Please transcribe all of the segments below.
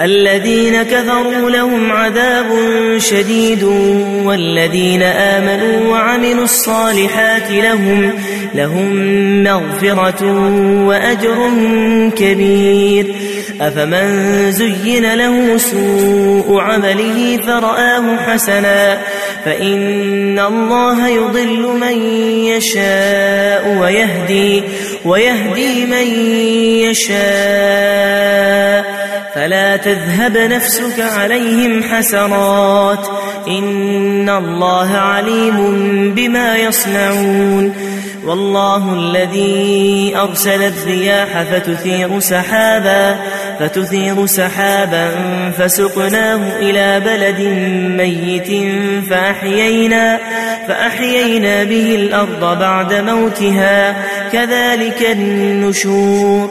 الذين كفروا لهم عذاب شديد والذين آمنوا وعملوا الصالحات لهم لهم مغفرة وأجر كبير. أفمن زين له سوء عمله فرآه حسنا. فإن الله يضل من يشاء ويهدي ويهدي من يشاء. فلا تذهب نفسك عليهم حسرات إن الله عليم بما يصنعون والله الذي أرسل الرياح فتثير سحابا فتثير سحابا فسقناه إلى بلد ميت فأحيينا, فأحيينا به الأرض بعد موتها كذلك النشور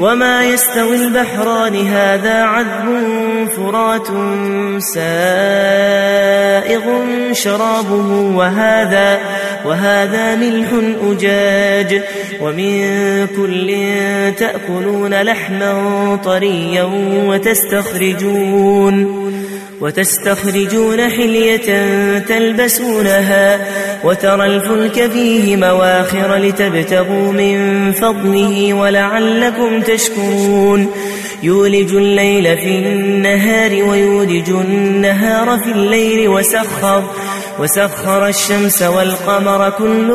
وما يستوي البحران هذا عذب فرات سائغ شرابه. وهذا وهذا ملح أجاج. ومن كل تأكلون لحما طريا وتستخرجون. وتستخرجون حلية تلبسونها وترى الفلك فيه مواخر لتبتغوا من فضله ولعلكم تشكرون. يولج الليل في النهار ويولج النهار في الليل وسخر وسخر الشمس والقمر كل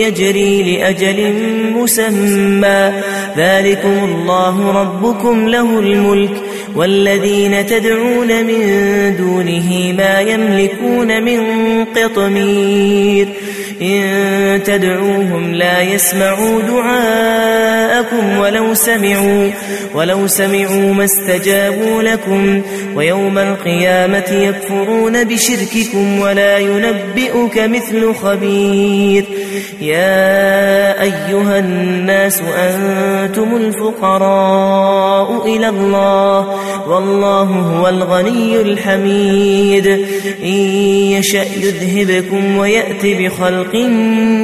يجري لأجل مسمى. ذلكم الله ربكم له الملك. والذين تدعون من دونه ما يملكون من قطمير. إن تدعوهم لا يسمعوا دعاءكم ولو سمعوا ولو سمعوا ما استجابوا لكم. ويوم القيامة يكفرون بشرككم ولا ينبئك مثل خبير. يا أيها الناس أنتم الفقراء إلى الله. والله هو الغني الحميد. إن يشأ يذهبكم ويأت بخلق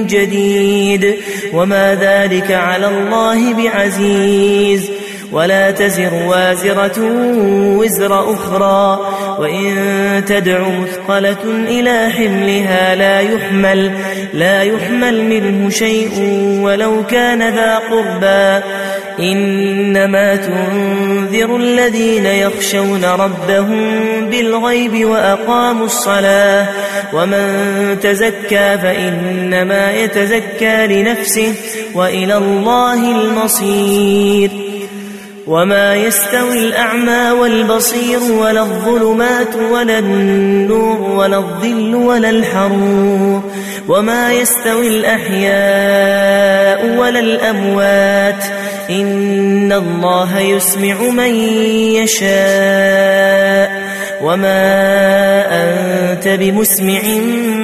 جديد. وما ذلك على الله بعزيز. ولا تزر وازرة وزر أخرى. وإن تدع مثقلة إلى حملها لا يحمل لا يحمل منه شيء ولو كان ذا قربى. إنما تنذر الذين يخشون ربهم بالغيب وأقاموا الصلاة ومن تزكى فإنما يتزكى لنفسه وإلى الله المصير وما يستوي الأعمى والبصير ولا الظلمات ولا النور ولا الظل ولا الحرور وما يستوي الأحياء ولا الأموات إن الله يسمع من يشاء. وما أنت بمسمع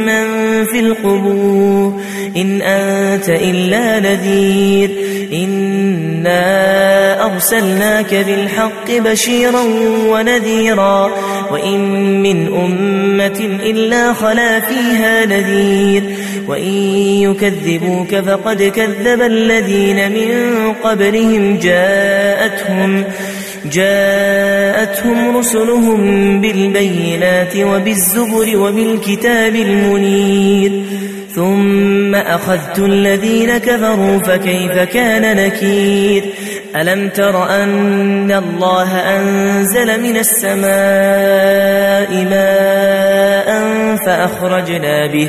من في القبور. إن أنت إلا نذير. إنا أرسلناك بالحق بشيرا ونذيرا. وإن من أمة إلا خلا فيها نذير. وإن يكذبوك فقد كذب الذين من قبلهم. جاءتهم جاءتهم رسلهم بالبينات وبالزبر وبالكتاب المنير. ثم أخذت الذين كفروا فكيف كان نكير؟ ألم تر أن الله أنزل من السماء ماء فأخرجنا به.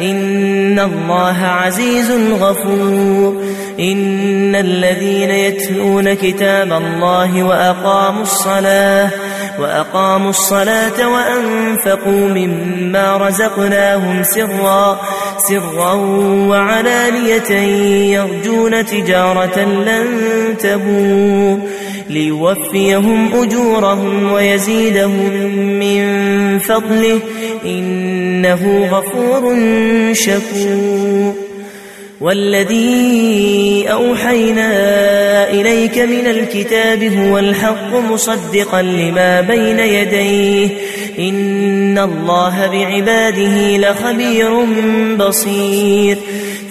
إن الله عزيز غفور. إن الذين يتلون كتاب الله وأقاموا الصلاة وأقاموا الصلاة وأنفقوا مما رزقناهم سرا سرا وعلانية يرجون تجارة لن تبور. ليوفيهم أجورهم ويزيدهم من فضله إنه غفور شكور. والذي أوحينا إليك من الكتاب هو الحق مصدقا لما بين يديه. إن الله بعباده لخبير بصير.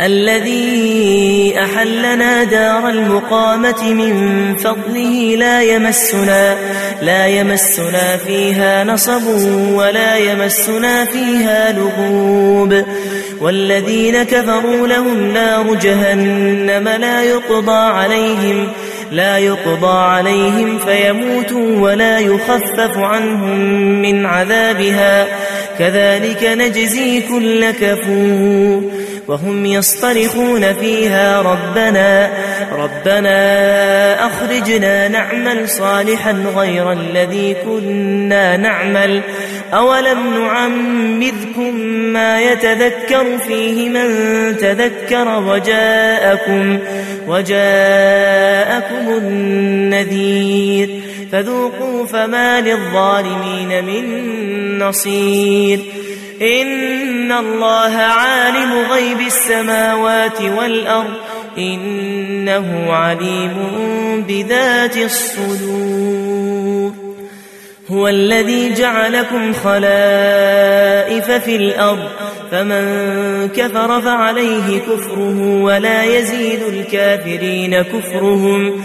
الذي أحلنا دار المقامة من فضله لا يمسنا لا يمسنا فيها نصب ولا يمسنا فيها لغوب. والذين كفروا لهم نار جهنم لا يقضى عليهم لا يقضى عليهم فيموتوا ولا يخفف عنهم من عذابها. كذلك نجزي كل كفور. وهم يصطرخون فيها ربنا ربنا أخرجنا نعمل صالحا غير الذي كنا نعمل. أولم نعمذكم ما يتذكر فيه من تذكر وجاءكم وجاءكم النذير. فذوقوا فما للظالمين من نصير. إن الله عالم غيب السماوات والأرض إنه عليم بذات الصدور هو الذي جعلكم خلائف في الأرض فمن كفر فعليه كفره ولا يزيد الكافرين كفرهم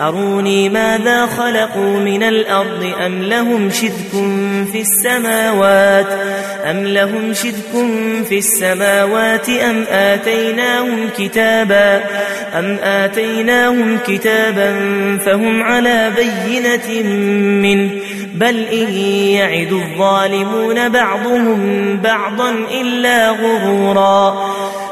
أروني ماذا خلقوا من الأرض أم لهم شرك في السماوات أم لهم شرك في السماوات أم آتيناهم كتابا أم آتيناهم كتابا فهم على بينة منه بل إن يعد الظالمون بعضهم بعضا إلا غرورا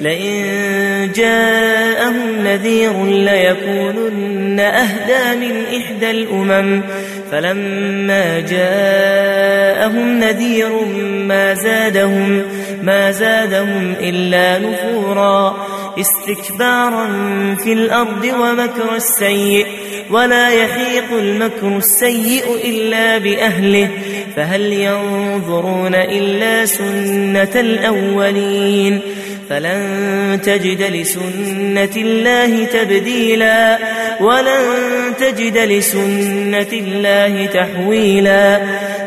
لئن جاءهم نذير ليكونن أهدى من إحدى الأمم. فلما جاءهم نذير ما زادهم ما زادهم إلا نفورا. استكبارا في الأرض ومكر السيء ولا يحيق المكر السيء إلا بأهله. فهل ينظرون إلا سنة الأولين؟ فلن تجد لسنة الله تبديلا ولن تجد لسنة الله تحويلا.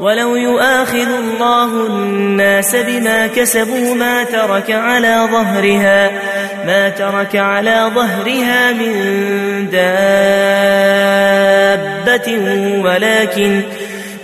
ولو يؤاخذ الله الناس بما كسبوا ما ترك على ظهرها ما ترك على ظهرها من دابة ولكن